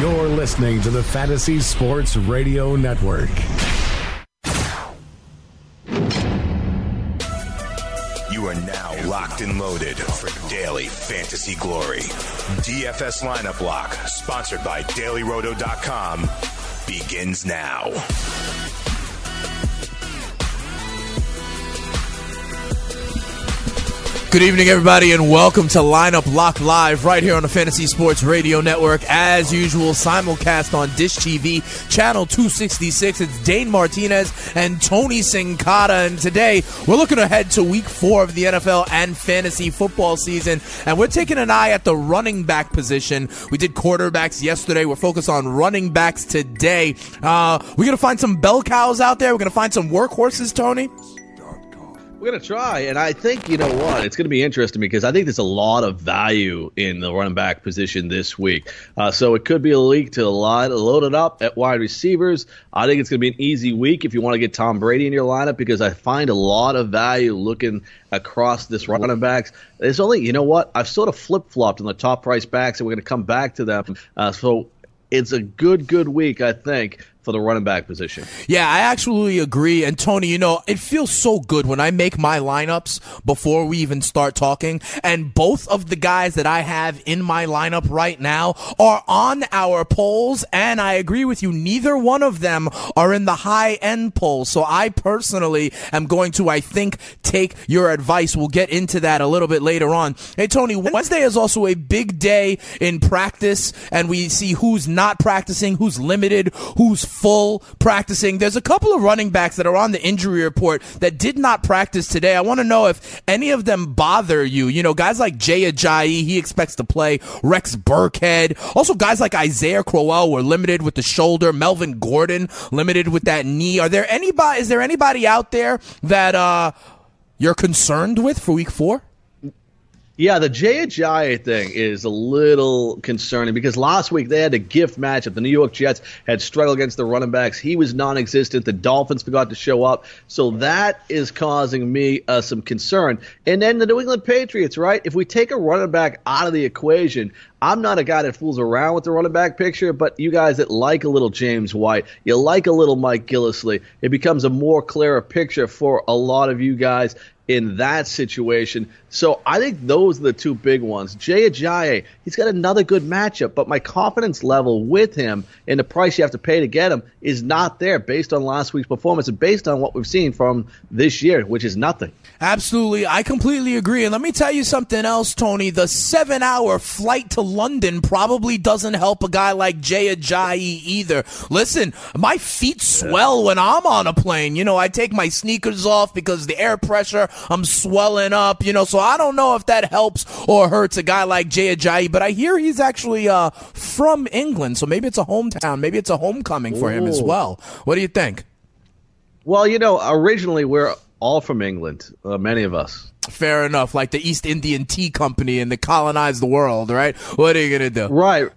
You're listening to the Fantasy Sports Radio Network. You are now locked and loaded for daily fantasy glory. DFS lineup block, sponsored by dailyroto.com, begins now. Good evening, everybody, and welcome to Lineup Lock Live right here on the Fantasy Sports Radio Network. As usual, simulcast on Dish TV, channel 266. It's Dane Martinez and Tony Sincata. And today, we're looking ahead to week four of the NFL and fantasy football season. And we're taking an eye at the running back position. We did quarterbacks yesterday. We're focused on running backs today. Uh, we're going to find some bell cows out there. We're going to find some workhorses, Tony. We're gonna try, and I think you know what? It's gonna be interesting because I think there's a lot of value in the running back position this week. Uh, so it could be a leak to line, load it up at wide receivers. I think it's gonna be an easy week if you want to get Tom Brady in your lineup because I find a lot of value looking across this running backs. There's only, you know what? I've sort of flip flopped on the top price backs, and we're gonna come back to them. Uh, so it's a good, good week, I think, for the running back position. Yeah, I actually agree. And Tony, you know, it feels so good when I make my lineups before we even start talking. And both of the guys that I have in my lineup right now are on our polls. And I agree with you. Neither one of them are in the high end polls. So I personally am going to, I think, take your advice. We'll get into that a little bit later on. Hey, Tony, Wednesday is also a big day in practice. And we see who's not practicing, who's limited, who's full practicing. There's a couple of running backs that are on the injury report that did not practice today. I want to know if any of them bother you. You know, guys like Jay Ajayi, he expects to play. Rex Burkhead. Also, guys like Isaiah Crowell were limited with the shoulder. Melvin Gordon limited with that knee. Are there anybody, is there anybody out there that, uh, you're concerned with for week four? Yeah, the Jay Ajayi thing is a little concerning because last week they had a gift matchup. The New York Jets had struggled against the running backs. He was non-existent. The Dolphins forgot to show up, so that is causing me uh, some concern. And then the New England Patriots, right? If we take a running back out of the equation, I'm not a guy that fools around with the running back picture, but you guys that like a little James White, you like a little Mike Gillislee, it becomes a more clearer picture for a lot of you guys in that situation. So I think those are the two big ones. Jay Ajayi, he's got another good matchup, but my confidence level with him and the price you have to pay to get him is not there based on last week's performance and based on what we've seen from this year, which is nothing. Absolutely. I completely agree. And let me tell you something else, Tony. The seven hour flight to London probably doesn't help a guy like Jay Ajayi either. Listen, my feet swell when I'm on a plane. You know, I take my sneakers off because the air pressure, I'm swelling up, you know, so I don't know if that helps or hurts a guy like Jay Ajayi, but I hear he's actually uh, from England, so maybe it's a hometown, maybe it's a homecoming for him as well. What do you think? Well, you know, originally we're all from England, uh, many of us. Fair enough, like the East Indian Tea Company and they colonized the world, right? What are you gonna do? Right.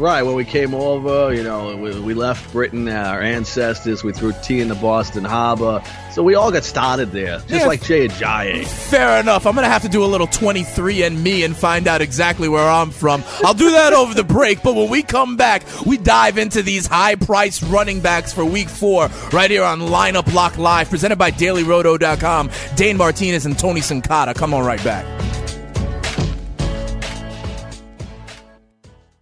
Right, when we came over, you know, we, we left Britain, uh, our ancestors, we threw tea in the Boston Harbor. So we all got started there, just Yeah. like Jay Ajayi. Fair enough. I'm gonna have to do a little 23 and me and find out exactly where I'm from. I'll do that over the break, but when we come back, we dive into these high-priced running backs for Week Four right here on Lineup Lock Live, presented by DailyRoto.com. Dane Martinez and Tony Sincata. Come on right back.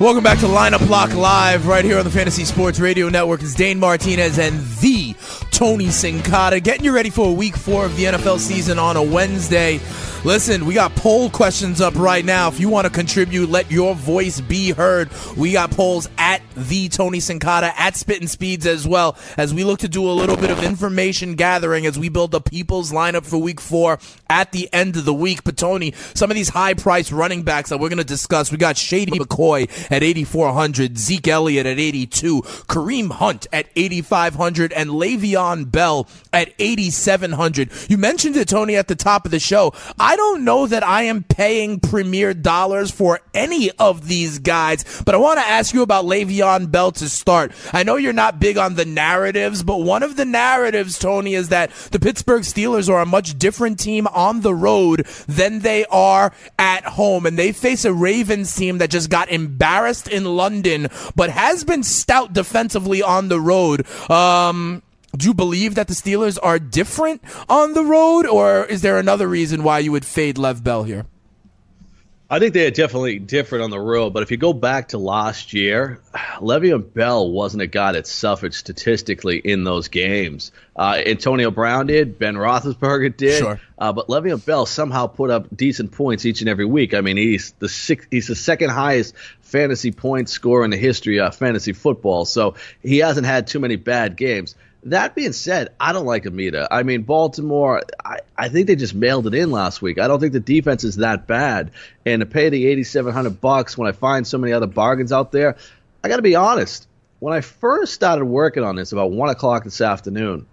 Welcome back to Lineup Lock Live right here on the Fantasy Sports Radio Network. It's Dane Martinez and the Tony Sincata getting you ready for week four of the NFL season on a Wednesday. Listen, we got poll questions up right now. If you want to contribute, let your voice be heard. We got polls at the Tony Sincata at Spittin' Speeds as well as we look to do a little bit of information gathering as we build the people's lineup for week four at the end of the week. But Tony, some of these high price running backs that we're going to discuss, we got Shady McCoy at 8,400, Zeke Elliott at 82, Kareem Hunt at 8,500, and Le'Veon Bell at 8,700. You mentioned it, Tony, at the top of the show. Don't know that I am paying premier dollars for any of these guys, but I want to ask you about Le'Veon Bell to start. I know you're not big on the narratives, but one of the narratives, Tony, is that the Pittsburgh Steelers are a much different team on the road than they are at home. And they face a Ravens team that just got embarrassed in London, but has been stout defensively on the road. Um, do you believe that the Steelers are different on the road, or is there another reason why you would fade Lev Bell here? I think they're definitely different on the road, but if you go back to last year, Le'Veon Bell wasn't a guy that suffered statistically in those games. Uh, Antonio Brown did, Ben Roethlisberger did, Sure. uh, but Le'Veon Bell somehow put up decent points each and every week. I mean, he's the six, he's the second highest fantasy point scorer in the history of fantasy football, so he hasn't had too many bad games. That being said, I don't like Amita. I mean, Baltimore, I, I think they just mailed it in last week. I don't think the defense is that bad. And to pay the 8700 bucks when I find so many other bargains out there, I got to be honest. When I first started working on this about 1 o'clock this afternoon,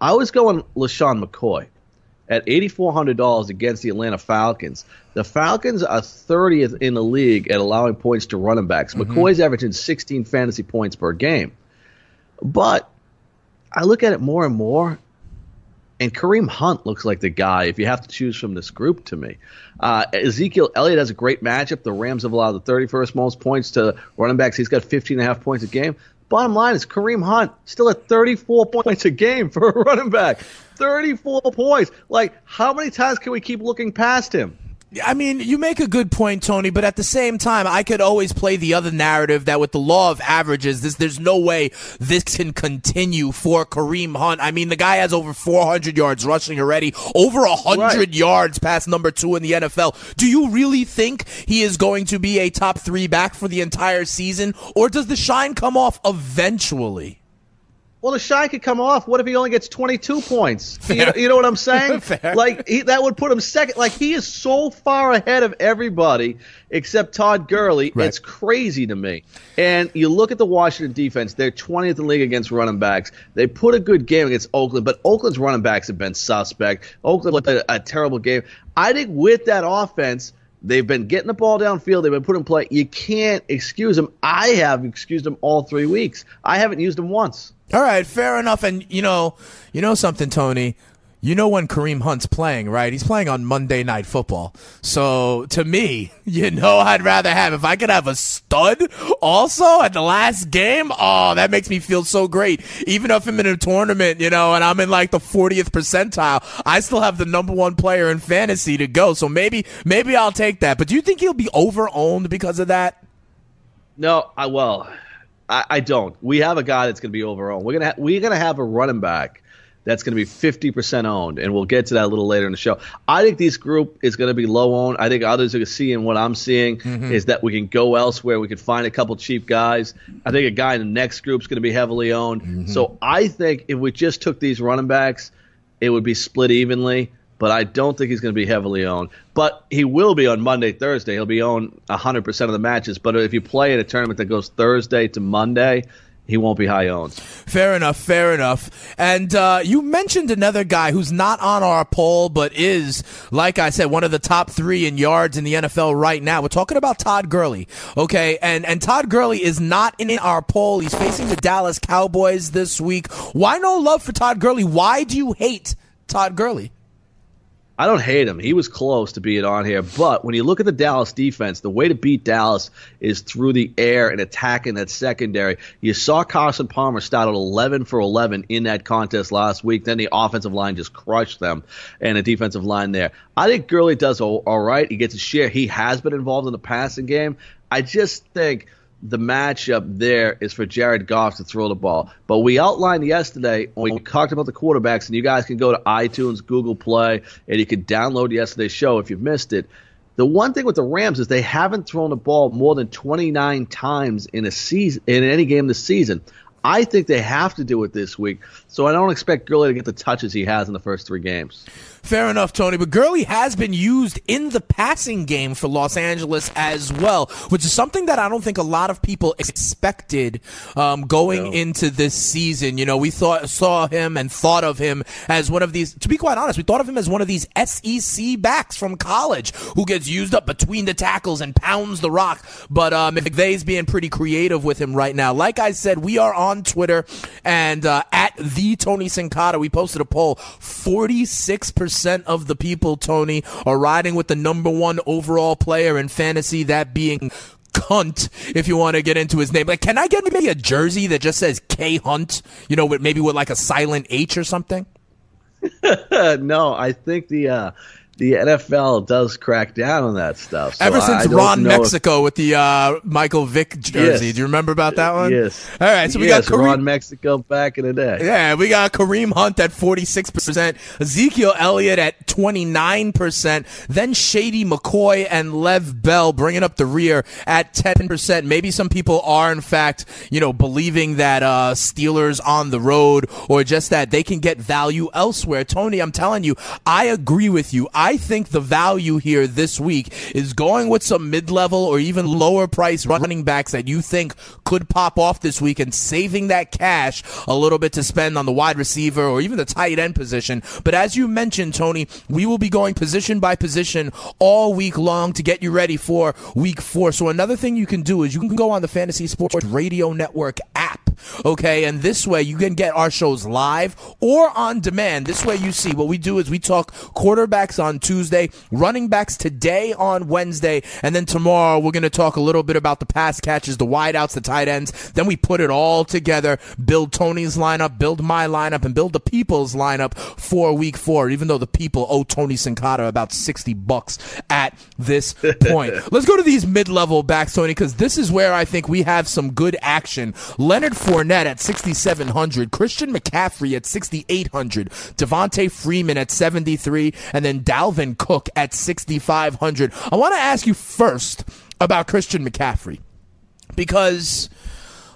I was going LeSean McCoy at $8,400 against the Atlanta Falcons. The Falcons are 30th in the league at allowing points to running backs. Mm-hmm. McCoy's averaging 16 fantasy points per game. But I look at it more and more, and Kareem Hunt looks like the guy if you have to choose from this group to me. Uh, Ezekiel Elliott has a great matchup. The Rams have allowed the 31st most points to running backs. He's got 15 and a half points a game. Bottom line is Kareem Hunt still at 34 points a game for a running back. 34 points. Like, how many times can we keep looking past him? I mean, you make a good point, Tony, but at the same time, I could always play the other narrative that with the law of averages, this, there's no way this can continue for Kareem Hunt. I mean, the guy has over 400 yards rushing already, over 100 Right. yards past number two in the NFL. Do you really think he is going to be a top three back for the entire season, or does the shine come off eventually? Well, the shine could come off. What if he only gets 22 points? You know, you know what I'm saying? Like he, that would put him second. Like he is so far ahead of everybody except Todd Gurley. Right. It's crazy to me. And you look at the Washington defense; they're 20th in the league against running backs. They put a good game against Oakland, but Oakland's running backs have been suspect. Oakland looked at a, a terrible game. I think with that offense. They've been getting the ball downfield. They've been putting play. You can't excuse them. I have excused them all three weeks. I haven't used them once. All right, fair enough. And you know, you know something, Tony. You know when Kareem Hunt's playing, right? He's playing on Monday Night Football. So to me, you know, I'd rather have if I could have a stud also at the last game. Oh, that makes me feel so great. Even if I'm in a tournament, you know, and I'm in like the 40th percentile, I still have the number one player in fantasy to go. So maybe, maybe I'll take that. But do you think he'll be over owned because of that? No, I well, I, I don't. We have a guy that's going to be overowned. We're gonna ha- we're gonna have a running back that's going to be fifty percent owned, and we'll get to that a little later in the show. I think this group is going to be low owned. I think others are seeing what I'm seeing mm-hmm. is that we can go elsewhere. We can find a couple cheap guys. I think a guy in the next group is going to be heavily owned. Mm-hmm. So I think if we just took these running backs, it would be split evenly. But I don't think he's going to be heavily owned. But he will be on Monday, Thursday. He'll be owned 100% of the matches. But if you play in a tournament that goes Thursday to Monday, he won't be high owned. Fair enough, fair enough. And uh, you mentioned another guy who's not on our poll, but is, like I said, one of the top three in yards in the NFL right now. We're talking about Todd Gurley, okay? And and Todd Gurley is not in our poll. He's facing the Dallas Cowboys this week. Why no love for Todd Gurley? Why do you hate Todd Gurley? I don't hate him. He was close to being on here. But when you look at the Dallas defense, the way to beat Dallas is through the air and attacking that secondary. You saw Carson Palmer start at 11 for 11 in that contest last week. Then the offensive line just crushed them and the defensive line there. I think Gurley does all, right. He gets a share. He has been involved in the passing game. I just think the matchup there is for Jared Goff to throw the ball. But we outlined yesterday when we talked about the quarterbacks, and you guys can go to iTunes, Google Play, and you can download yesterday's show if you've missed it. The one thing with the Rams is they haven't thrown the ball more than 29 times in a season in any game this season. I think they have to do it this week, so I don't expect Gurley to get the touches he has in the first three games. Fair enough, Tony. But Gurley has been used in the passing game for Los Angeles as well, which is something that I don't think a lot of people expected um, going no. into this season. You know, we thought saw him and thought of him as one of these. To be quite honest, we thought of him as one of these SEC backs from college who gets used up between the tackles and pounds the rock. But um, McVay's being pretty creative with him right now. Like I said, we are on Twitter and uh, at the Tony Sincata. We posted a poll: forty six percent percent of the people, Tony, are riding with the number one overall player in fantasy, that being Cunt, if you want to get into his name. Like, can I get maybe a jersey that just says K Hunt? You know, with maybe with like a silent H or something. no, I think the uh, the NFL does crack down on that stuff. So Ever since Ron Mexico if... with the uh, Michael Vick jersey, yes. do you remember about that one? Yes. All right, so we yes, got Kareem... Ron Mexico back in the day. Yeah, we got Kareem Hunt at forty six percent, Ezekiel Elliott at twenty nine percent, then Shady McCoy and Lev Bell bringing up the rear at ten percent. Maybe some people are in fact, you know, believing that uh, Steelers on the road or just that they can get value elsewhere. Tony, I'm telling you, I agree with you. I I think the value here this week is going with some mid level or even lower price running backs that you think could pop off this week and saving that cash a little bit to spend on the wide receiver or even the tight end position. But as you mentioned, Tony, we will be going position by position all week long to get you ready for week four. So another thing you can do is you can go on the Fantasy Sports Radio Network app Okay. And this way you can get our shows live or on demand. This way you see what we do is we talk quarterbacks on Tuesday, running backs today on Wednesday, and then tomorrow we're going to talk a little bit about the pass catches, the wideouts, the tight ends. Then we put it all together, build Tony's lineup, build my lineup, and build the people's lineup for week four, even though the people owe Tony Sincata about 60 bucks at this point. Let's go to these mid-level backs, Tony, because this is where I think we have some good action. Leonard Fournette at 6,700, Christian McCaffrey at 6,800, Devonta Freeman at 73, and then Dalvin Cook at 6,500. I want to ask you first about Christian McCaffrey because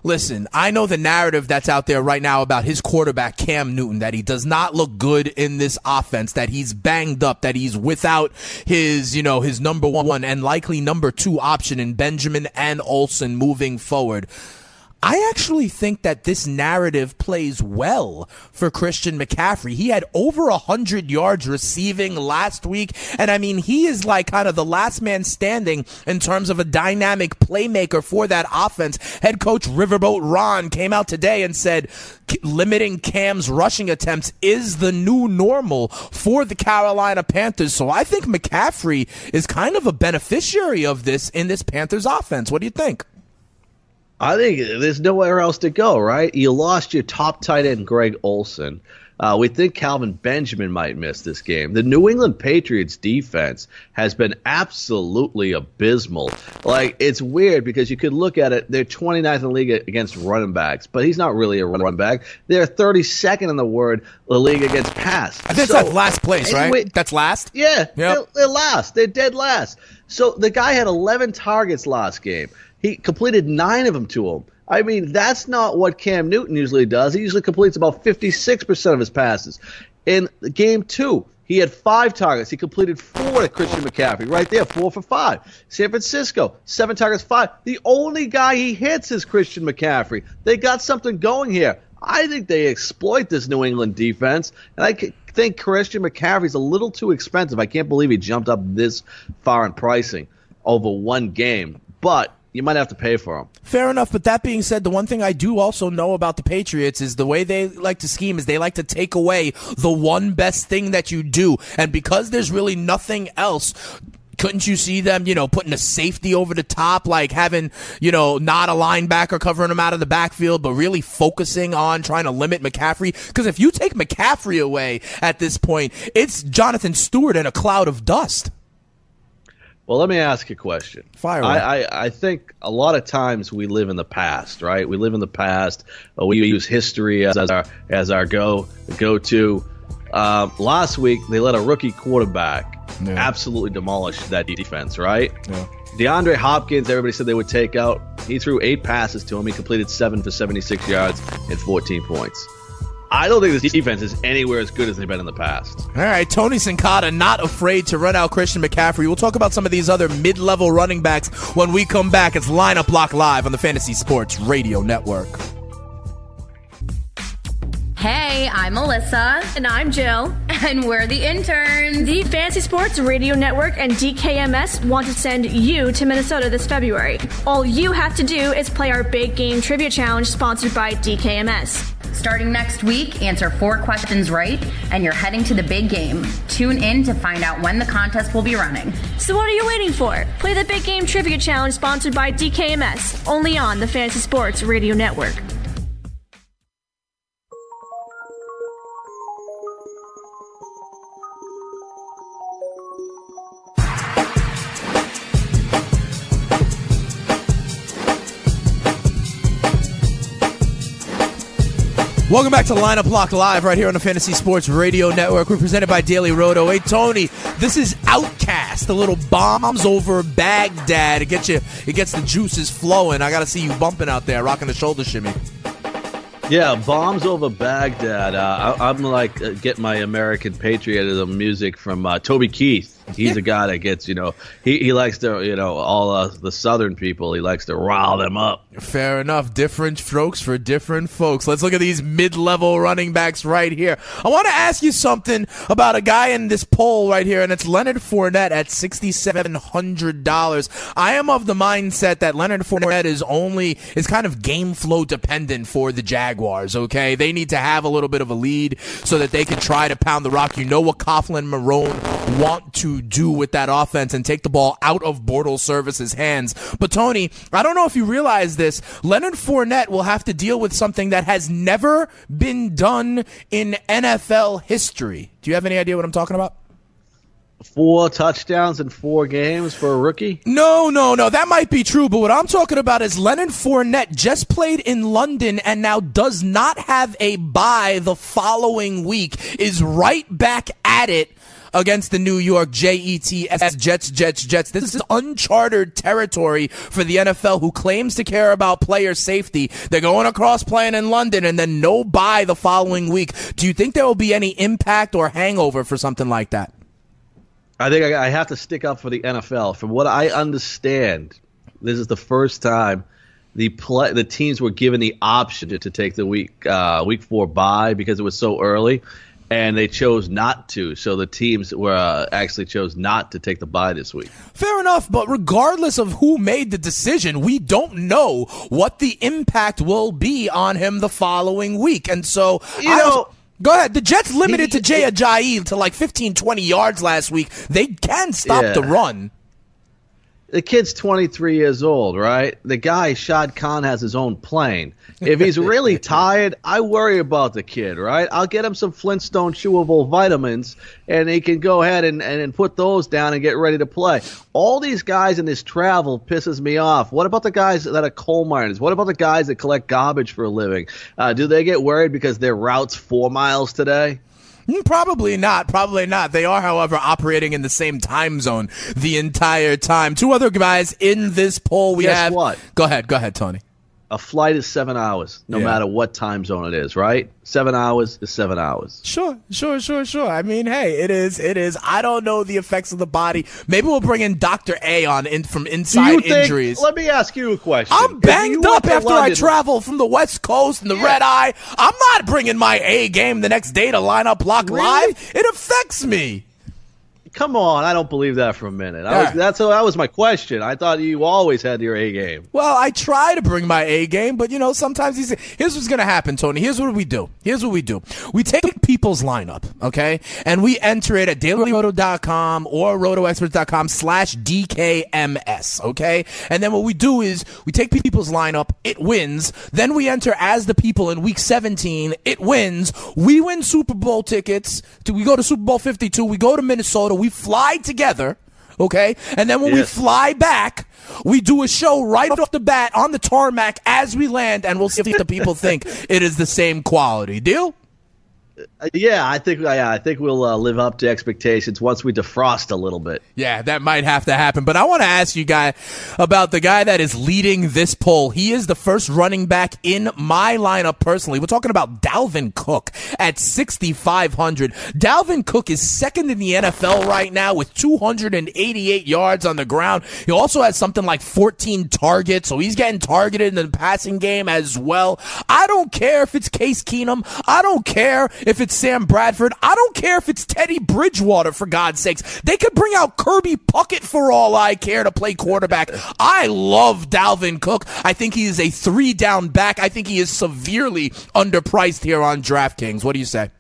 listen, I know the narrative that's out there right now about his quarterback, Cam Newton, that he does not look good in this offense, that he's banged up, that he's without his, you know, his number one and likely number two option in Benjamin and Olsen moving forward. I actually think that this narrative plays well for Christian McCaffrey. He had over a hundred yards receiving last week. And I mean, he is like kind of the last man standing in terms of a dynamic playmaker for that offense. Head coach Riverboat Ron came out today and said limiting Cam's rushing attempts is the new normal for the Carolina Panthers. So I think McCaffrey is kind of a beneficiary of this in this Panthers offense. What do you think? I think there's nowhere else to go, right? You lost your top tight end, Greg Olsen. Uh, we think Kelvin Benjamin might miss this game. The New England Patriots defense has been absolutely abysmal. Like, it's weird because you could look at it, they're 29th in the league against running backs, but he's not really a running back. They're 32nd in the word the league against pass. I think so, that's last place, anyway, right? That's last? Yeah, yep. they're, they're last. They're dead last. So the guy had 11 targets last game. He completed nine of them to him. I mean, that's not what Cam Newton usually does. He usually completes about 56% of his passes. In game two, he had five targets. He completed four to Christian McCaffrey. Right there, four for five. San Francisco, seven targets, five. The only guy he hits is Christian McCaffrey. They got something going here. I think they exploit this New England defense, and I think Christian McCaffrey's a little too expensive. I can't believe he jumped up this far in pricing over one game. But you might have to pay for them. Fair enough, but that being said, the one thing I do also know about the Patriots is the way they like to scheme is they like to take away the one best thing that you do, and because there's really nothing else couldn't you see them, you know, putting a safety over the top, like having, you know, not a linebacker covering him out of the backfield, but really focusing on trying to limit McCaffrey? Because if you take McCaffrey away at this point, it's Jonathan Stewart and a cloud of dust. Well, let me ask you a question. Fire. I, I, I think a lot of times we live in the past, right? We live in the past. Uh, we use history as, as our as our go go to. Um, last week they let a rookie quarterback Yeah. absolutely demolish that defense, right? Yeah. DeAndre Hopkins, everybody said they would take out. He threw eight passes to him. He completed seven for 76 yards and 14 points. I don't think this defense is anywhere as good as they've been in the past. All right, Tony Sincata not afraid to run out Christian McCaffrey. We'll talk about some of these other mid-level running backs when we come back. It's Lineup Lock Live on the Fantasy Sports Radio Network. Hey, I'm Melissa. And I'm Jill. And we're the interns. The Fantasy Sports Radio Network and DKMS want to send you to Minnesota this February. All you have to do is play our big game trivia challenge sponsored by DKMS. Starting next week, answer four questions right, and you're heading to the big game. Tune in to find out when the contest will be running. So what are you waiting for? Play the big game trivia challenge sponsored by DKMS, only on the Fantasy Sports Radio Network. Welcome back to Lineup Lock Live right here on the Fantasy Sports Radio Network. We're presented by Daily Roto. Hey Tony, this is OutKast, the little bombs over Baghdad. It gets you, it gets the juices flowing. I got to see you bumping out there, rocking the shoulder shimmy. Yeah, bombs over Baghdad. Uh, I, I'm like uh, get my American patriotism music from uh, Toby Keith. He's a guy that gets, you know, he, he likes to, you know, all uh, the Southern people. He likes to rile them up. Fair enough. Different strokes for different folks. Let's look at these mid-level running backs right here. I want to ask you something about a guy in this poll right here, and it's Leonard Fournette at sixty-seven hundred dollars. I am of the mindset that Leonard Fournette is only is kind of game flow dependent for the Jaguars. Okay, they need to have a little bit of a lead so that they can try to pound the rock. You know what Coughlin Marrone want to do with that offense and take the ball out of Bortles Service's hands. But Tony, I don't know if you realize this. Leonard Fournette will have to deal with something that has never been done in NFL history. Do you have any idea what I'm talking about? Four touchdowns in four games for a rookie. No, no, no. That might be true, but what I'm talking about is Leonard Fournette just played in London and now does not have a bye the following week, is right back at it against the New York Jets, Jets, Jets, Jets. This is uncharted territory for the NFL who claims to care about player safety. They're going across playing in London and then no bye the following week. Do you think there will be any impact or hangover for something like that? I think I, I have to stick up for the NFL. From what I understand, this is the first time the play, the teams were given the option to, to take the week uh, week four bye because it was so early, and they chose not to. So the teams were uh, actually chose not to take the bye this week. Fair enough, but regardless of who made the decision, we don't know what the impact will be on him the following week. And so, You I know- was- go ahead. The Jets limited to He- Jay Ajayi to like 15, 20 yards last week. They can stop Yeah. the run. The kid's 23 years old, right? The guy, Shad Khan, has his own plane. If he's really tired, I worry about the kid, right? I'll get him some Flintstone chewable vitamins, and he can go ahead and, and, and put those down and get ready to play. All these guys in this travel pisses me off. What about the guys that are coal miners? What about the guys that collect garbage for a living? Uh, do they get worried because their route's four miles today? Mm, Probably not. Probably not. They are, however, operating in the same time zone the entire time. Two other guys in this poll we Guess have. what? Go ahead. Go ahead, Tony. A flight is seven hours, no Yeah. matter what time zone it is, right? Seven hours is seven hours. Sure, sure, sure, sure. I mean, hey, it is, it is. I don't know the effects of the body. Maybe we'll bring in Doctor A on in from inside think, injuries. Let me ask you a question. I'm banged up after I travel from the West Coast and the Yeah. red eye. I'm not bringing my A game the next day to line up block Really? live. It affects me. Come on, I don't believe that for a minute. I Yeah. was, that's that was my question. I thought you always had your A game. Well, I try to bring my A game, but you know, sometimes these. Here's what's gonna happen, Tony. Here's what we do. Here's what we do. We take people's lineup, okay, and we enter it at dailyroto.com or rotoexperts.com slash DKMS, okay, and then what we do is we take people's lineup, it wins, then we enter as the people in week 17, it wins, we win Super Bowl tickets. We go to Super Bowl 52, we go to Minnesota, we fly together okay? And then when Yes. we fly back, we do a show right off the bat on the tarmac as we land, and we'll see if the people think it is the same quality. Deal? Uh, Yeah, I think yeah, I think we'll uh, live up to expectations once we defrost a little bit. Yeah, that might have to happen. But I want to ask you guy about the guy that is leading this poll. He is the first running back in my lineup personally. We're talking about Dalvin Cook at 6,500. Dalvin Cook is second in the NFL right now with 288 yards on the ground. He also has something like 14 targets, so he's getting targeted in the passing game as well. I don't care if it's Case Keenum. I don't care if it's Sam Bradford. I don't care if it's Teddy Bridgewater, for God's sakes. They could bring out Kirby Puckett for all I care to play quarterback. I love Dalvin Cook. I think he is a three down back. I think he is severely underpriced here on DraftKings. What do you say?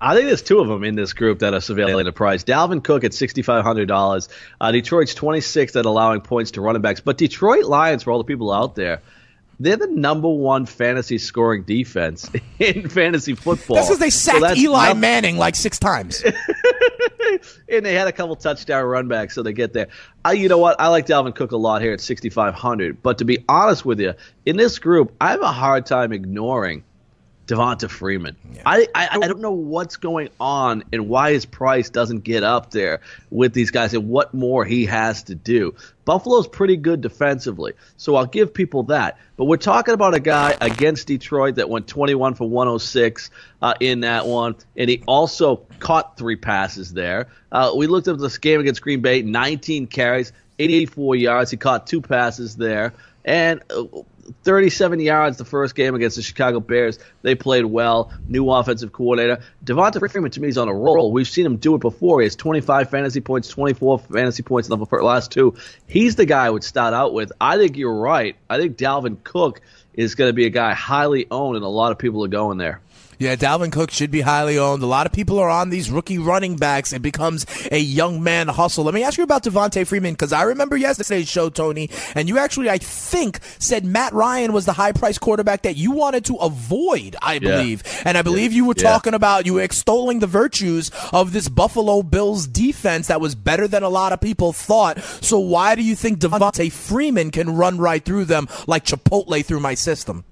I think there's two of them in this group that are severely underpriced. Dalvin Cook at $6,500. Uh, Detroit's 26th at allowing points to running backs. But Detroit Lions, for all the people out there, they're the number one fantasy scoring defense in fantasy football. That's because they sacked that's Eli Manning like six times. and they had a couple touchdown run backs, so they get there. I, you know what? I like Dalvin Cook a lot here at 6,500. But to be honest with you, in this group, I have a hard time ignoring Devonta Freeman. I, I I don't know what's going on and why his price doesn't get up there with these guys and what more he has to do. Buffalo's pretty good defensively, so I'll give people that. But we're talking about a guy against Detroit that went 21 for 106 uh, in that one, and he also caught three passes there. Uh, we looked at this game against Green Bay, 19 carries, 84 yards. He caught two passes there, and. Uh, 37 yards the first game against the Chicago Bears. They played well. New offensive coordinator. Devonta Freeman, to me, is on a roll. We've seen him do it before. He has 25 fantasy points, 24 fantasy points in the last two. He's the guy I would start out with. I think you're right. I think Dalvin Cook is going to be a guy highly owned, and a lot of people are going there. Yeah, Dalvin Cook should be highly owned. A lot of people are on these rookie running backs. It becomes a young man hustle. Let me ask you about Devonta Freeman because I remember yesterday's show, Tony, and you actually, I think, said Matt Ryan was the high price quarterback that you wanted to avoid, I believe. And I believe you were Yeah. talking about, you were extolling the virtues of this Buffalo Bills defense that was better than a lot of people thought. So why do you think Devonta Freeman can run right through them like Chipotle through my system?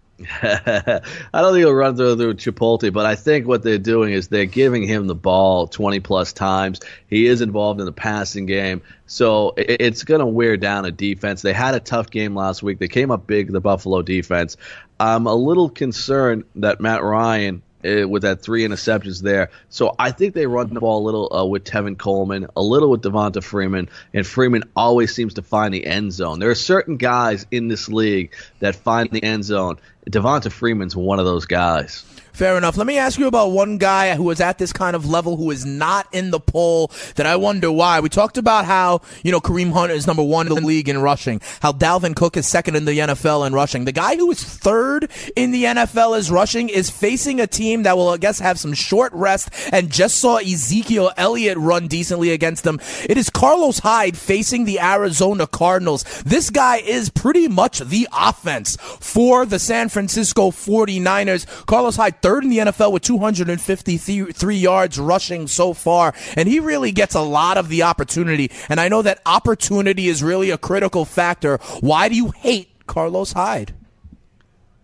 I don't think he'll run through, through Chipotle, but I think what they're doing is they're giving him the ball 20 plus times. He is involved in the passing game, so it, it's going to wear down a defense. They had a tough game last week. They came up big, the Buffalo defense. I'm a little concerned that Matt Ryan. Uh, with that three interceptions there, so I think they run the ball a little uh, with Tevin Coleman, a little with Devonta Freeman, and Freeman always seems to find the end zone. There are certain guys in this league that find the end zone. Devonta Freeman's one of those guys. Fair enough. Let me ask you about one guy who is at this kind of level who is not in the poll that I wonder why. We talked about how, you know, Kareem Hunt is number one in the league in rushing, how Dalvin Cook is second in the NFL in rushing. The guy who is third in the NFL is rushing is facing a team that will, I guess, have some short rest and just saw Ezekiel Elliott run decently against them. It is Carlos Hyde facing the Arizona Cardinals. This guy is pretty much the offense for the San Francisco 49ers. Carlos Hyde third in the NFL with 253 yards rushing so far, and he really gets a lot of the opportunity. And I know that opportunity is really a critical factor. Why do you hate Carlos Hyde?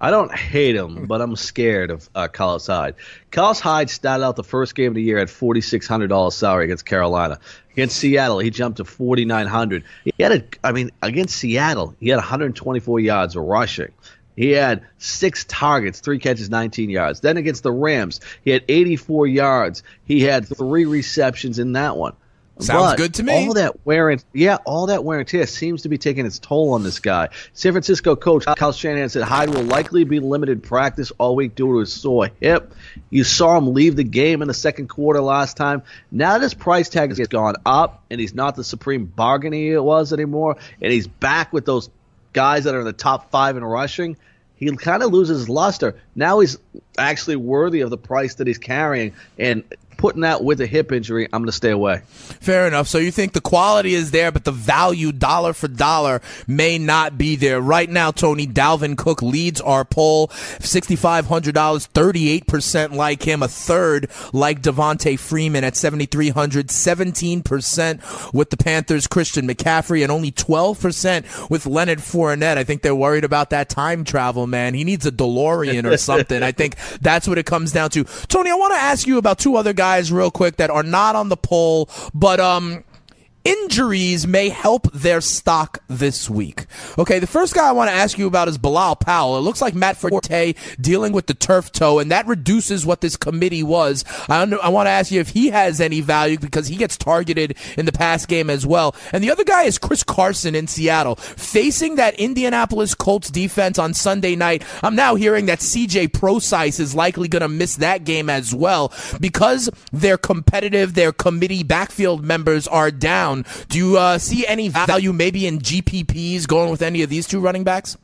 I don't hate him, but I'm scared of uh, Carlos Hyde. Carlos Hyde started out the first game of the year at $4,600 salary against Carolina. Against Seattle, he jumped to 4,900. He had a, I mean, against Seattle, he had 124 yards rushing. He had six targets, three catches, 19 yards. Then against the Rams, he had 84 yards. He had three receptions in that one. Sounds But good to me. All that wear and yeah, all that wear and tear seems to be taking its toll on this guy. San Francisco coach Kyle Shanahan said Hyde will likely be limited practice all week due to his sore hip. You saw him leave the game in the second quarter last time. Now that his price tag has gone up and he's not the supreme bargain he was anymore, and he's back with those guys that are in the top five in rushing, he kind of loses luster. Now he's actually worthy of the price that he's carrying, and putting that with a hip injury, I'm going to stay away. Fair enough. So you think the quality is there, but the value dollar for dollar may not be there. Right now, Tony Dalvin Cook leads our poll $6,500, 38% like him, a third like Devonta Freeman at 7,300, 17% with the Panthers, Christian McCaffrey, and only 12% with Leonard Fournette. I think they're worried about that time travel, man. He needs a DeLorean or something. I think that's what it comes down to. Tony, I want to ask you about two other guys real quick that are not on the poll, but um injuries may help their stock this week. Okay, the first guy I want to ask you about is Bilal Powell. It looks like Matt Forte dealing with the turf toe, and that reduces what this committee was. I, I want to ask you if he has any value because he gets targeted in the pass game as well. And the other guy is Chris Carson in Seattle. Facing that Indianapolis Colts defense on Sunday night, I'm now hearing that CJ Prosise is likely going to miss that game as well because they're competitive, their committee backfield members are down down. Do you uh, see any value maybe in GPPs going with any of these two running backs?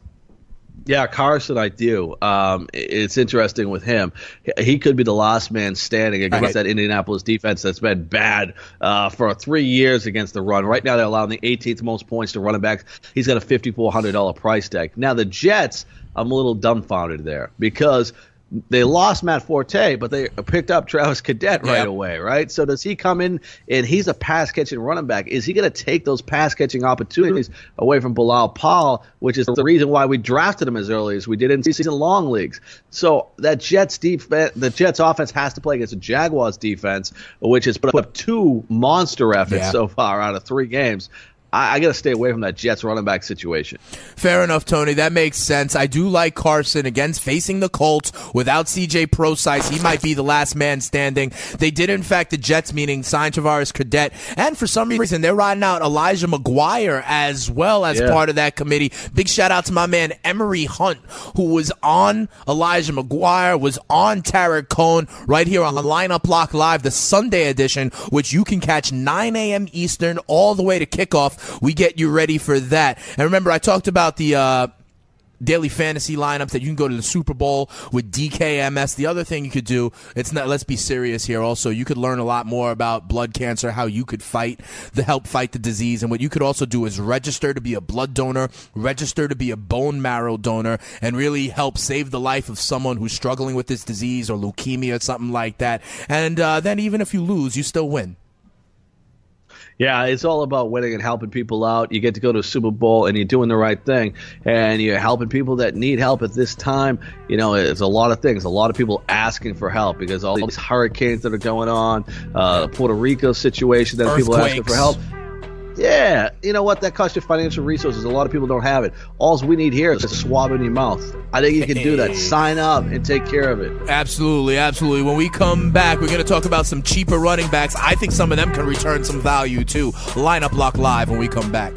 Yeah, Carson, I do. Um, it's interesting with him. He could be the last man standing against right. that Indianapolis defense that's been bad uh, for three years against the run. Right now, they're allowing the 18th most points to running backs. He's got a $5,400 price tag. Now, the Jets, I'm a little dumbfounded there because – they lost Matt Forte, but they picked up Travaris Cadet right yep. away, right? So does he come in and he's a pass catching running back? Is he going to take those pass catching opportunities mm-hmm. away from Bilal Powell, which is the reason why we drafted him as early as we did in season long leagues? So that Jets defense, the Jets offense has to play against the Jaguars defense, which has put up two monster efforts yeah. so far out of three games. I, I got to stay away from that Jets running back situation. Fair enough, Tony. That makes sense. I do like Carson against facing the Colts without CJ Prosise. He might be the last man standing. They did, in fact, the Jets meaning sign Travaris Cadet, and for some reason they're riding out Elijah McGuire as well as yeah. part of that committee. Big shout out to my man Emery Hunt, who was on Elijah McGuire, was on Tarik Cohen right here on the Lineup Lock Live, the Sunday edition, which you can catch 9 a.m. Eastern all the way to kickoff we get you ready for that. And remember, I talked about the. Uh, daily fantasy lineups that you can go to the Super Bowl with DKMS. The other thing you could do, it's not let's be serious here also. You could learn a lot more about blood cancer, how you could fight the help fight the disease and what you could also do is register to be a blood donor, register to be a bone marrow donor and really help save the life of someone who's struggling with this disease or leukemia or something like that. And uh, then even if you lose, you still win. Yeah, it's all about winning and helping people out. You get to go to a Super Bowl and you're doing the right thing, and you're helping people that need help at this time. You know, it's a lot of things. A lot of people asking for help because all these hurricanes that are going on, uh, Puerto Rico situation that people are asking for help. Yeah, you know what? That costs you financial resources. A lot of people don't have it. All we need here is a swab in your mouth. I think you can do that. Sign up and take care of it. Absolutely, absolutely. When we come back, we're going to talk about some cheaper running backs. I think some of them can return some value too. Lineup Lock Live when we come back.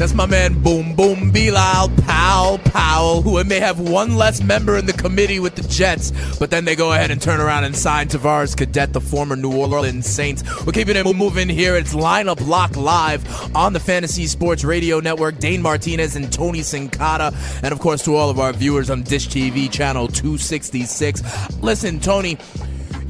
That's my man Boom Boom Bilal Powell Powell, who may have one less member in the committee with the Jets, but then they go ahead and turn around and sign Travaris Cadet, the former New Orleans Saints. We're keeping it moving here. It's lineup lock live on the Fantasy Sports Radio Network. Dane Martinez and Tony Sincata, and of course to all of our viewers on Dish TV channel 266. Listen, Tony.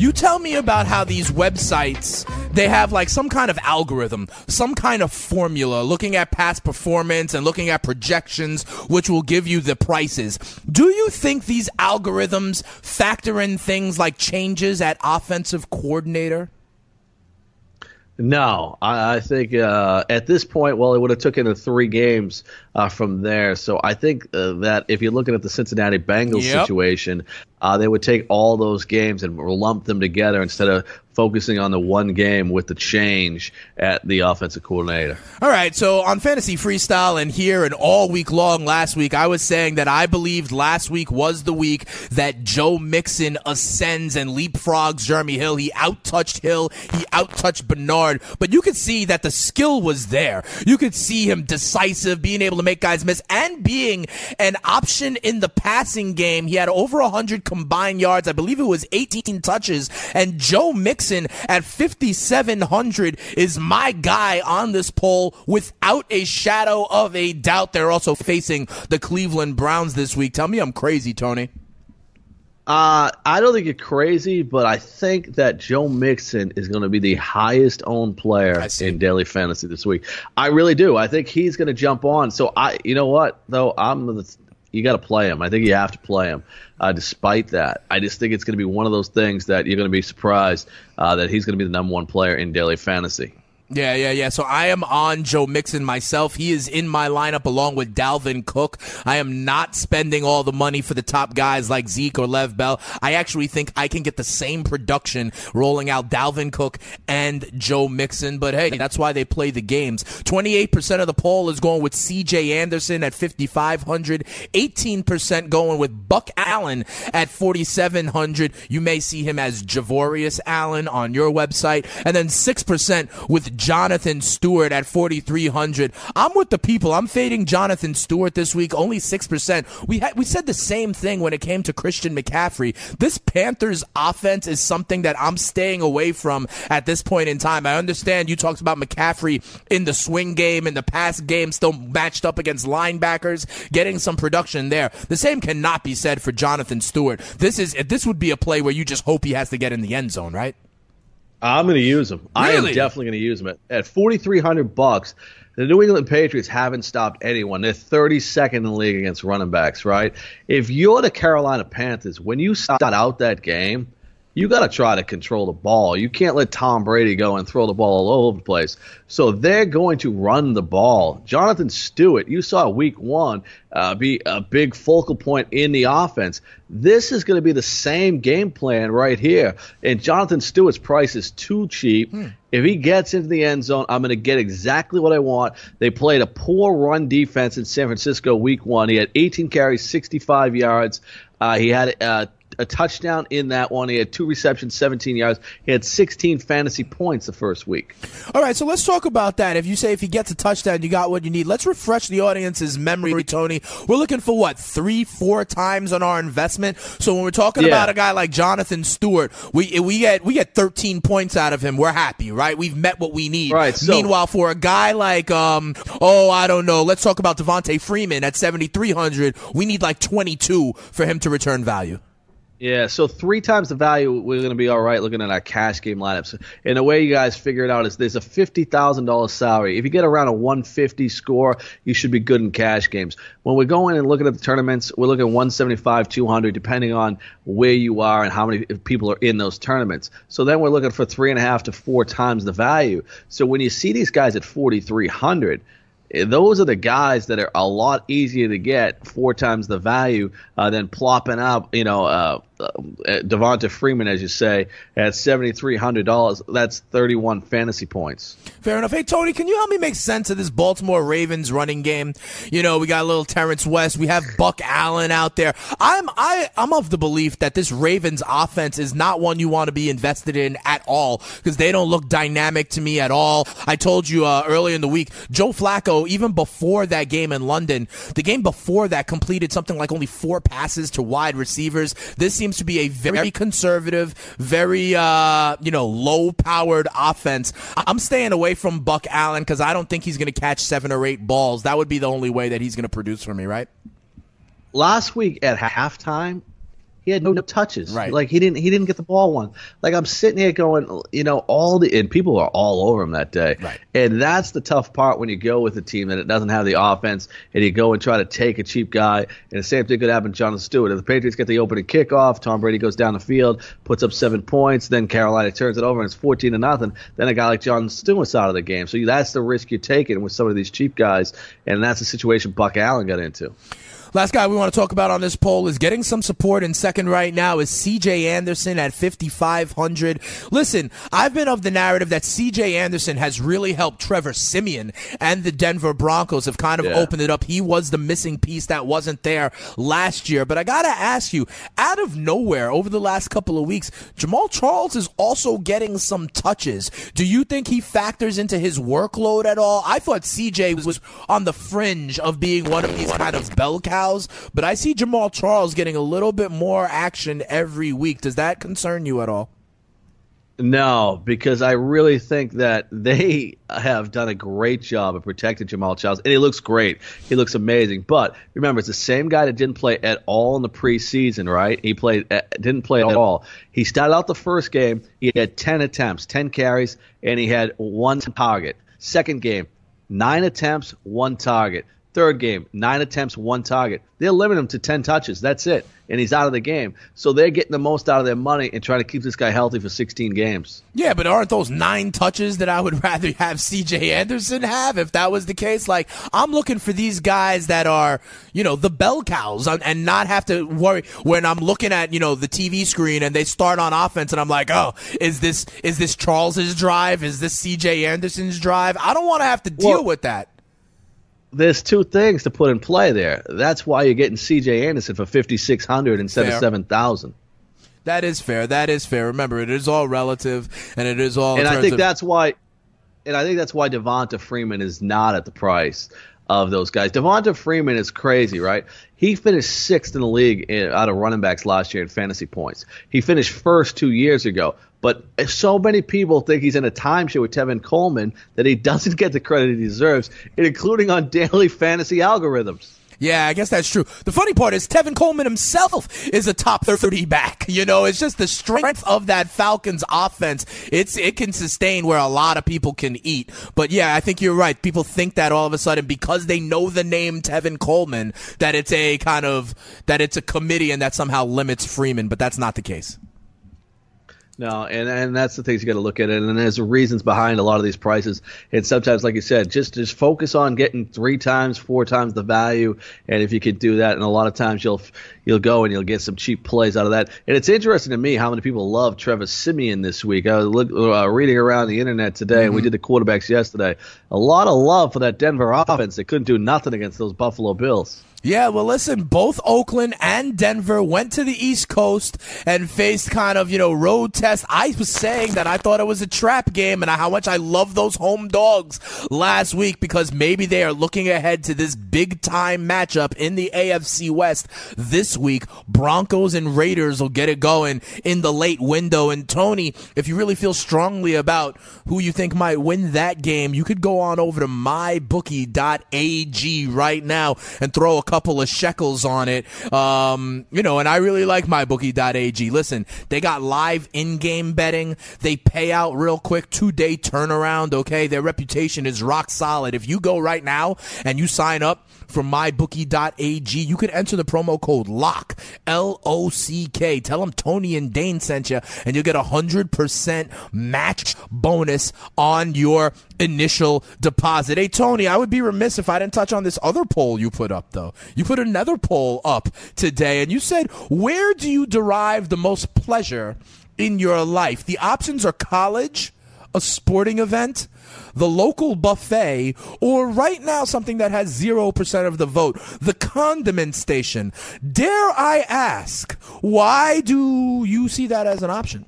You tell me about how these websites they have like some kind of algorithm, some kind of formula looking at past performance and looking at projections which will give you the prices. Do you think these algorithms factor in things like changes at offensive coordinator? No, I, think uh, at this point, well, it would have taken three games uh, from there. So I think uh, that if you're looking at the Cincinnati Bengals Yep. situation, uh, they would take all those games and lump them together instead of focusing on the one game with the change at the offensive coordinator. All right, so on Fantasy Freestyle and here and all week long last week, I was saying that I believed last week was the week that Joe Mixon ascends and leapfrogs Jeremy Hill. He outtouched Hill, he outtouched Bernard, but you could see that the skill was there. You could see him decisive, being able to make guys miss, and being an option in the passing game. He had over 100 combined yards. I believe it was 18 touches, and Joe Mixon at 5,700 is my guy on this poll without a shadow of a doubt. They're also facing the Cleveland Browns this week. Tell me I'm crazy, Tony. Uh, I don't think you're crazy, but I think that Joe Mixon is going to be the highest owned player in daily fantasy this week. I really do. I think he's going to jump on. So I, you know what though, I'm the, you got to play him. I think you have to play him. Uh, despite that, I just think it's going to be one of those things that you're going to be surprised uh, that he's going to be the number one player in daily fantasy. Yeah, yeah, yeah. So I am on Joe Mixon myself. He is in my lineup along with Dalvin Cook. I am not spending all the money for the top guys like Zeke or Lev Bell. I actually think I can get the same production rolling out Dalvin Cook and Joe Mixon. But hey, that's why they play the games. 28% of the poll is going with CJ Anderson at 5,500. 18% going with Buck Allen at 4,700. You may see him as Javorius Allen on your website. And then 6% with Jonathan Stewart at 4,300. I'm with the people. I'm fading Jonathan Stewart this week, only 6%. We had, we said the same thing when it came to Christian McCaffrey. This Panthers offense is something that I'm staying away from at this point in time. I understand you talked about McCaffrey in the swing game, in the pass game, still matched up against linebackers, getting some production there. The same cannot be said for Jonathan Stewart. This is this would be a play where you just hope he has to get in the end zone, right? I'm going to use him. I am definitely going to use him at, at 4,300 bucks. The New England Patriots haven't stopped anyone. They're 32nd in the league against running backs, right? If you're the Carolina Panthers, when you start out that game, you got to try to control the ball. You can't let Tom Brady go and throw the ball all over the place. So they're going to run the ball. Jonathan Stewart, you saw week one uh, be a big focal point in the offense. This is going to be the same game plan right here. And Jonathan Stewart's price is too cheap. If he gets into the end zone, I'm going to get exactly what I want. They played a poor run defense in San Francisco week one. He had 18 carries, 65 yards. Uh, he had uh, a touchdown in that one. He had two receptions, 17 yards. He had 16 fantasy points the first week. All right, so let's talk about that. If you say if he gets a touchdown, you got what you need. Let's refresh the audience's memory, Tony. We're looking for what three, four times on our investment. So when we're talking Yeah. about a guy like Jonathan Stewart, we we get we get 13 points out of him. We're happy, right? We've met what we need. Right, so- Meanwhile, for a guy like um, oh, I don't know. Let's talk about Devonta Freeman at 7,300. We need like 22 for him to return value. Yeah, so three times the value, we're going to be all right looking at our cash game lineups. And the way you guys figure it out is there's a fifty thousand dollars salary. If you get around a one fifty score, you should be good in cash games. When we're going and looking at the tournaments, we're looking at one seventy five, two hundred, depending on where you are and how many people are in those tournaments. So then we're looking for three and a half to four times the value. So when you see these guys at forty three hundred those are the guys that are a lot easier to get four times the value uh, than plopping up, you know, uh, Devonta Freeman, as you say, at seventy three hundred dollars. That's thirty one fantasy points. Fair enough. Hey, Tony, can you help me make sense of this Baltimore Ravens running game? You know, we got a little Terrance West. We have Buck Allen out there. I'm I I'm of the belief that this Ravens offense is not one you want to be invested in at all because they don't look dynamic to me at all. I told you uh, earlier in the week, Joe Flacco, even before that game in London, the game before that completed something like only four passes to wide receivers. This seems to be a very conservative, very uh, you know low powered offense. I'm staying away from Buck Allen because I don't think he's going to catch seven or eight balls. That would be the only way that he's going to produce for me, right? Last week at halftime, he had no touches. Right. Like he didn't he didn't get the ball one. Like I'm sitting here going, you know, all the and people are all over him that day. Right. And that's the tough part when you go with a team that it doesn't have the offense and you go and try to take a cheap guy. And the same thing could happen to Jonathan Stewart. If the Patriots get the opening kickoff, Tom Brady goes down the field, puts up seven points, then Carolina turns it over and it's fourteen to nothing. Then a guy like Jonathan Stewart's out of the game. So that's the risk you're taking with some of these cheap guys, and that's the situation Buck Allen got into. Last guy we want to talk about on this poll is getting some support in second right now is CJ Anderson at 5,500. Listen, I've been of the narrative that CJ Anderson has really helped Trevor Siemian and the Denver Broncos have kind of Yeah. opened it up. He was the missing piece that wasn't there last year. But I got to ask you, out of nowhere over the last couple of weeks, Jamaal Charles is also getting some touches. Do you think he factors into his workload at all? I thought CJ was on the fringe of being one of these kind of bell cows, but I see Jamaal Charles getting a little bit more action every week. Does that concern you at all? No, because I really think that they have done a great job of protecting Jamaal Charles, and he looks great. He looks amazing. But remember, it's the same guy that didn't play at all in the preseason, right? He played, uh, didn't play at all. He started out the first game. He had ten attempts, ten carries, and he had one target. Second game, nine attempts, one target. Third game, nine attempts, one target. They'll limit him to 10 touches. That's it. And he's out of the game. So they're getting the most out of their money and trying to keep this guy healthy for 16 games. Yeah, but aren't those nine touches that I would rather have CJ Anderson have if that was the case? Like, I'm looking for these guys that are, you know, the bell cows and- not have to worry when I'm looking at, you know, the TV screen and they start on offense and I'm like, oh, is this, is this Charles's drive? Is this CJ Anderson's drive? I don't want to have to deal Well- with that. There's two things to put in play there. That's why you're getting CJ Anderson for 5600 instead Fair. of 7000 That is fair. That is fair. Remember, it is all relative and it is all. in And I think of- that's why and I think that's why Devonta Freeman is not at the price of those guys. Devonta Freeman is crazy, right? He finished sixth in the league in, out of running backs last year in fantasy points. He finished first two years ago. But so many people think he's in a timeshare with Tevin Coleman that he doesn't get the credit he deserves, including on daily fantasy algorithms. Yeah, I guess that's true. The funny part is Tevin Coleman himself is a top 30 back. You know, it's just the strength of that Falcons offense. It's it can sustain where a lot of people can eat. But yeah, I think you're right. People think that all of a sudden because they know the name Tevin Coleman that it's a kind of that it's a committee and that somehow limits Freeman, but that's not the case. No, and and that's the things you got to look at, and there's reasons behind a lot of these prices. And sometimes, like you said, just just focus on getting three times, four times the value, and if you can do that, and a lot of times you'll you'll go and you'll get some cheap plays out of that. And it's interesting to me how many people love Trevor Siemian this week. I was look, uh, reading around the internet today, and we did the quarterbacks yesterday. A lot of love for that Denver offense. They couldn't do nothing against those Buffalo Bills. Yeah, well, listen, both Oakland and Denver went to the East Coast and faced kind of, you know, road test. I was saying that I thought it was a trap game and how much I love those home dogs last week because maybe they are looking ahead to this big time matchup in the AFC West this week. Broncos and Raiders will get it going in the late window. And Tony, if you really feel strongly about who you think might win that game, you could go on over to mybookie.ag right now and throw a couple of shekels on it. Um, you know, and I really like mybookie.ag. Listen, they got live in-game betting. They pay out real quick, two-day turnaround. Okay, their reputation is rock solid. If you go right now and you sign up for mybookie.ag, you could enter the promo code LOCK, L O C K. Tell them Tony and Dane sent you, and you'll get a 100% match bonus on your initial deposit. Hey, Tony, I would be remiss if I didn't touch on this other poll you put up, though. You put another poll up today, and you said, Where do you derive the most pleasure in your life? The options are college, a sporting event, the local buffet, or right now something that has 0% of the vote, the condiment station. Dare I ask, why do you see that as an option?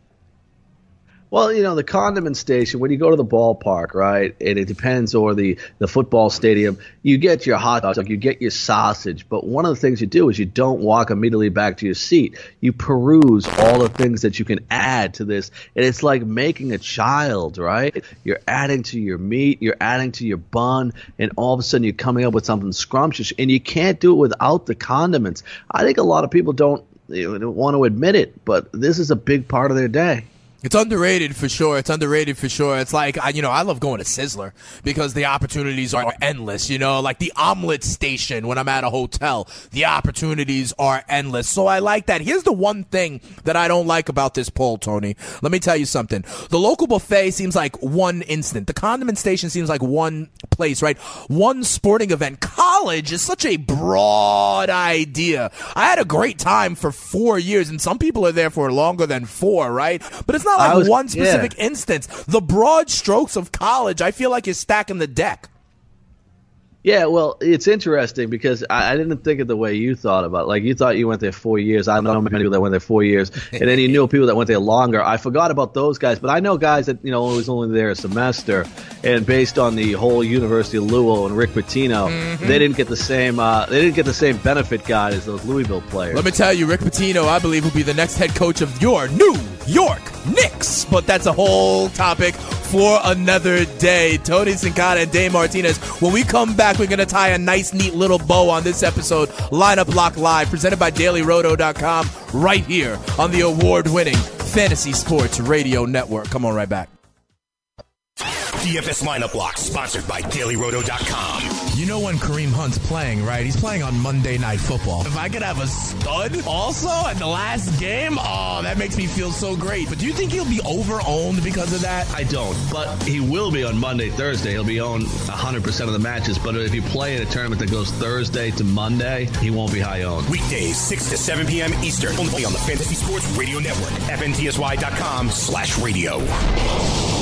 Well, you know, the condiment station, when you go to the ballpark, right, and it depends, or the, the football stadium, you get your hot dog, you get your sausage. But one of the things you do is you don't walk immediately back to your seat. You peruse all the things that you can add to this. And it's like making a child, right? You're adding to your meat, you're adding to your bun, and all of a sudden you're coming up with something scrumptious. And you can't do it without the condiments. I think a lot of people don't don't want to admit it, but this is a big part of their day. It's underrated for sure. It's underrated for sure. It's like, I, you know, I love going to Sizzler because the opportunities are endless, you know, like the omelet station when I'm at a hotel. The opportunities are endless. So I like that. Here's the one thing that I don't like about this poll, Tony. Let me tell you something. The local buffet seems like one instant. The condiment station seems like one place, right? One sporting event. College is such a broad idea. I had a great time for four years and some people are there for longer than four, right? But it's not not like was, one specific yeah. instance. The broad strokes of college, I feel like you're stacking the deck. Yeah, well, it's interesting because I, I, didn't think of the way you thought about. It. Like you thought you went there four years. I know many people that went there four years, and then you knew people that went there longer. I forgot about those guys, but I know guys that you know was only there a semester, and based on the whole University of Louisville and Rick Pitino, mm-hmm. they didn't get the same. Uh, they didn't get the same benefit guide as those Louisville players. Let me tell you, Rick Pitino, I believe will be the next head coach of your New York Knicks. But that's a whole topic for another day. Tony Sincata and Dane Martinez. When we come back, we're going to tie a nice, neat little bow on this episode. Lineup Lock Live, presented by DailyRoto.com, right here on the award winning Fantasy Sports Radio Network. Come on, right back. DFS lineup lock sponsored by dailyroto.com. You know when Kareem Hunt's playing, right? He's playing on Monday Night Football. If I could have a stud also at the last game, oh, that makes me feel so great. But do you think he'll be over owned because of that? I don't. But he will be on Monday, Thursday. He'll be owned 100% of the matches. But if you play in a tournament that goes Thursday to Monday, he won't be high owned. Weekdays, 6 to 7 p.m. Eastern, only on the Fantasy Sports Radio Network. FNTSY.com slash radio.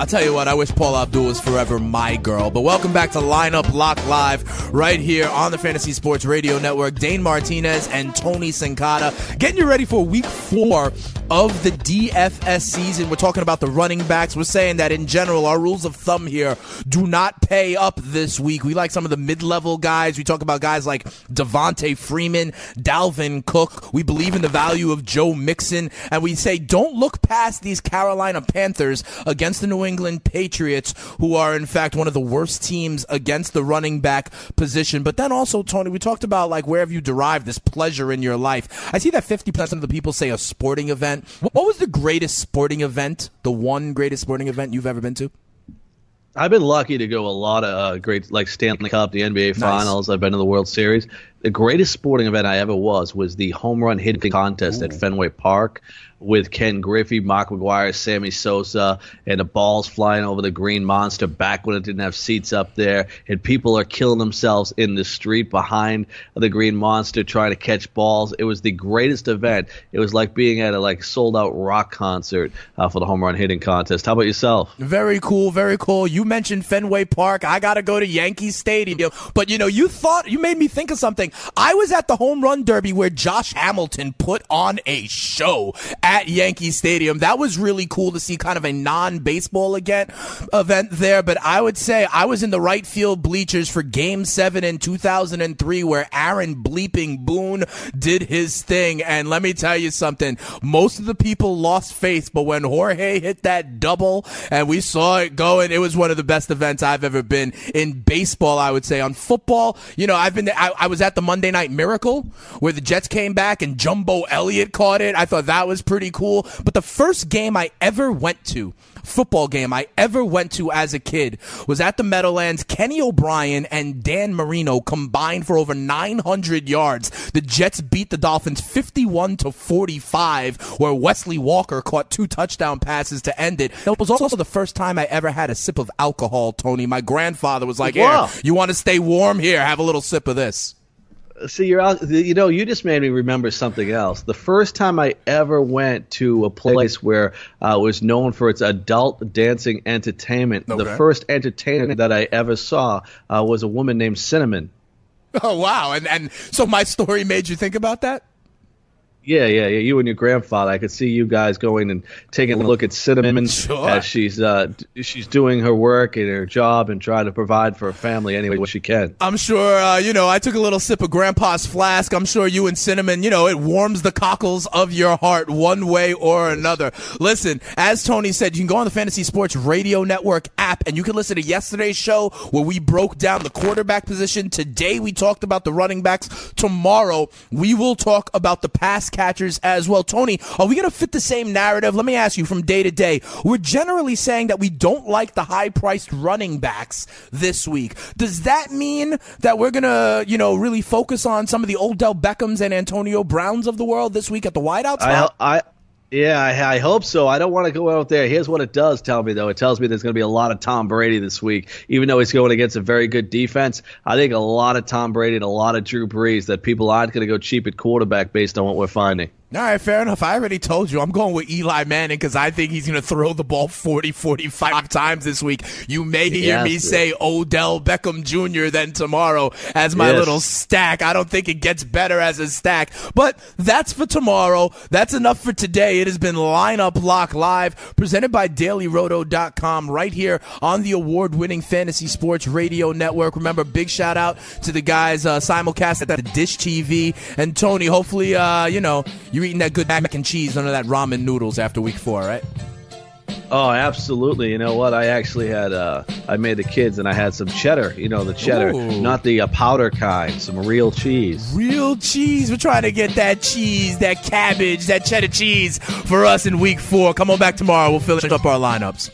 I'll tell you what, I wish Paula Abdul was forever my girl. But welcome back to Lineup Lock Live right here on the Fantasy Sports Radio Network. Dane Martinez and Tony Sincata getting you ready for week four of the DFS season. We're talking about the running backs. We're saying that in general, our rules of thumb here do not pay up this week. We like some of the mid level guys. We talk about guys like Devonta Freeman, Dalvin Cook. We believe in the value of Joe Mixon. And we say don't look past these Carolina Panthers against the New England Patriots, who are in fact one of the worst teams against the running back position. But then also, Tony, we talked about like where have you derived this pleasure in your life? I see that 50% of the people say a sporting event event. What was the greatest sporting event? The one greatest sporting event you've ever been to? I've been lucky to go a lot of uh, great, like Stanley Cup, the NBA Finals. Nice. I've been to the World Series. The greatest sporting event I ever was was the home run hitting contest Ooh. at Fenway Park with Ken Griffey, Mark McGwire, Sammy Sosa, and the balls flying over the Green Monster back when it didn't have seats up there, and people are killing themselves in the street behind the Green Monster trying to catch balls. It was the greatest event. It was like being at a like sold out rock concert uh, for the home run hitting contest. How about yourself? Very cool, very cool. You mentioned Fenway Park. I got to go to Yankee Stadium, but you know, you thought you made me think of something. I was at the home run derby where Josh Hamilton put on a show at Yankee Stadium. That was really cool to see kind of a non-baseball event there. But I would say I was in the right field bleachers for game seven in 2003 where Aaron bleeping Boone did his thing. And let me tell you something. Most of the people lost faith, but when Jorge hit that double and we saw it going, it was one of the best events I've ever been in baseball, I would say. On football, you know, I've been, I, I was at the Monday Night Miracle where the Jets came back and Jumbo Elliott caught it. I thought that was pretty pretty cool. But the first game I ever went to, football game I ever went to as a kid, was at the Meadowlands. Kenny O'Brien and Dan Marino combined for over 900 yards. The Jets beat the Dolphins 51 to 45, where Wesley Walker caught two touchdown passes to end it. It was also the first time I ever had a sip of alcohol, Tony. My grandfather was like, "Here, you want to stay warm? Here, have a little sip of this." See, you're out. You know, you just made me remember something else. The first time I ever went to a place where uh, was known for its adult dancing entertainment, okay. the first entertainment that I ever saw uh, was a woman named Cinnamon. Oh wow! And and so my story made you think about that. Yeah, yeah, yeah. You and your grandfather. I could see you guys going and taking a look at Cinnamon Sure. as she's uh, she's doing her work and her job and trying to provide for her family any way she can. I'm sure, uh, you know, I took a little sip of Grandpa's flask. I'm sure you and Cinnamon, you know, it warms the cockles of your heart one way or another. Listen, as Tony said, you can go on the Fantasy Sports Radio Network app and you can listen to yesterday's show where we broke down the quarterback position. Today we talked about the running backs. Tomorrow we will talk about the pass catchers as well. Tony, are we going to fit the same narrative? Let me ask you from day to day. We're generally saying that we don't like the high priced running backs this week. Does that mean that we're going to, you know, really focus on some of the Odell Beckhams and Antonio Browns of the world this week at the wideout I. I, yeah, I, I hope so. I don't want to go out there. Here's what it does tell me, though. It tells me there's going to be a lot of Tom Brady this week, even though he's going against a very good defense. I think a lot of Tom Brady and a lot of Drew Brees that people aren't going to go cheap at quarterback based on what we're finding. All right, fair enough. I already told you I'm going with Eli Manning because I think he's going to throw the ball 40, 45 times this week. You may hear Yes. me say Odell Beckham Jr. then tomorrow as my Yes. little stack. I don't think it gets better as a stack, but that's for tomorrow. That's enough for today. It has been Lineup Lock Live presented by DailyRoto.com right here on the award winning Fantasy Sports Radio Network. Remember, big shout out to the guys uh, simulcast at the Dish TV. And Tony, hopefully, uh, you know, you're eating that good mac and cheese, none of that ramen noodles after week four, right? Oh, absolutely. You know what? I actually had uh, I made the kids and I had some cheddar. You know the cheddar, Ooh. not the uh, powder kind. Some real cheese. Real cheese. We're trying to get that cheese, that cabbage, that cheddar cheese for us in week four. Come on back tomorrow. We'll finish up our lineups.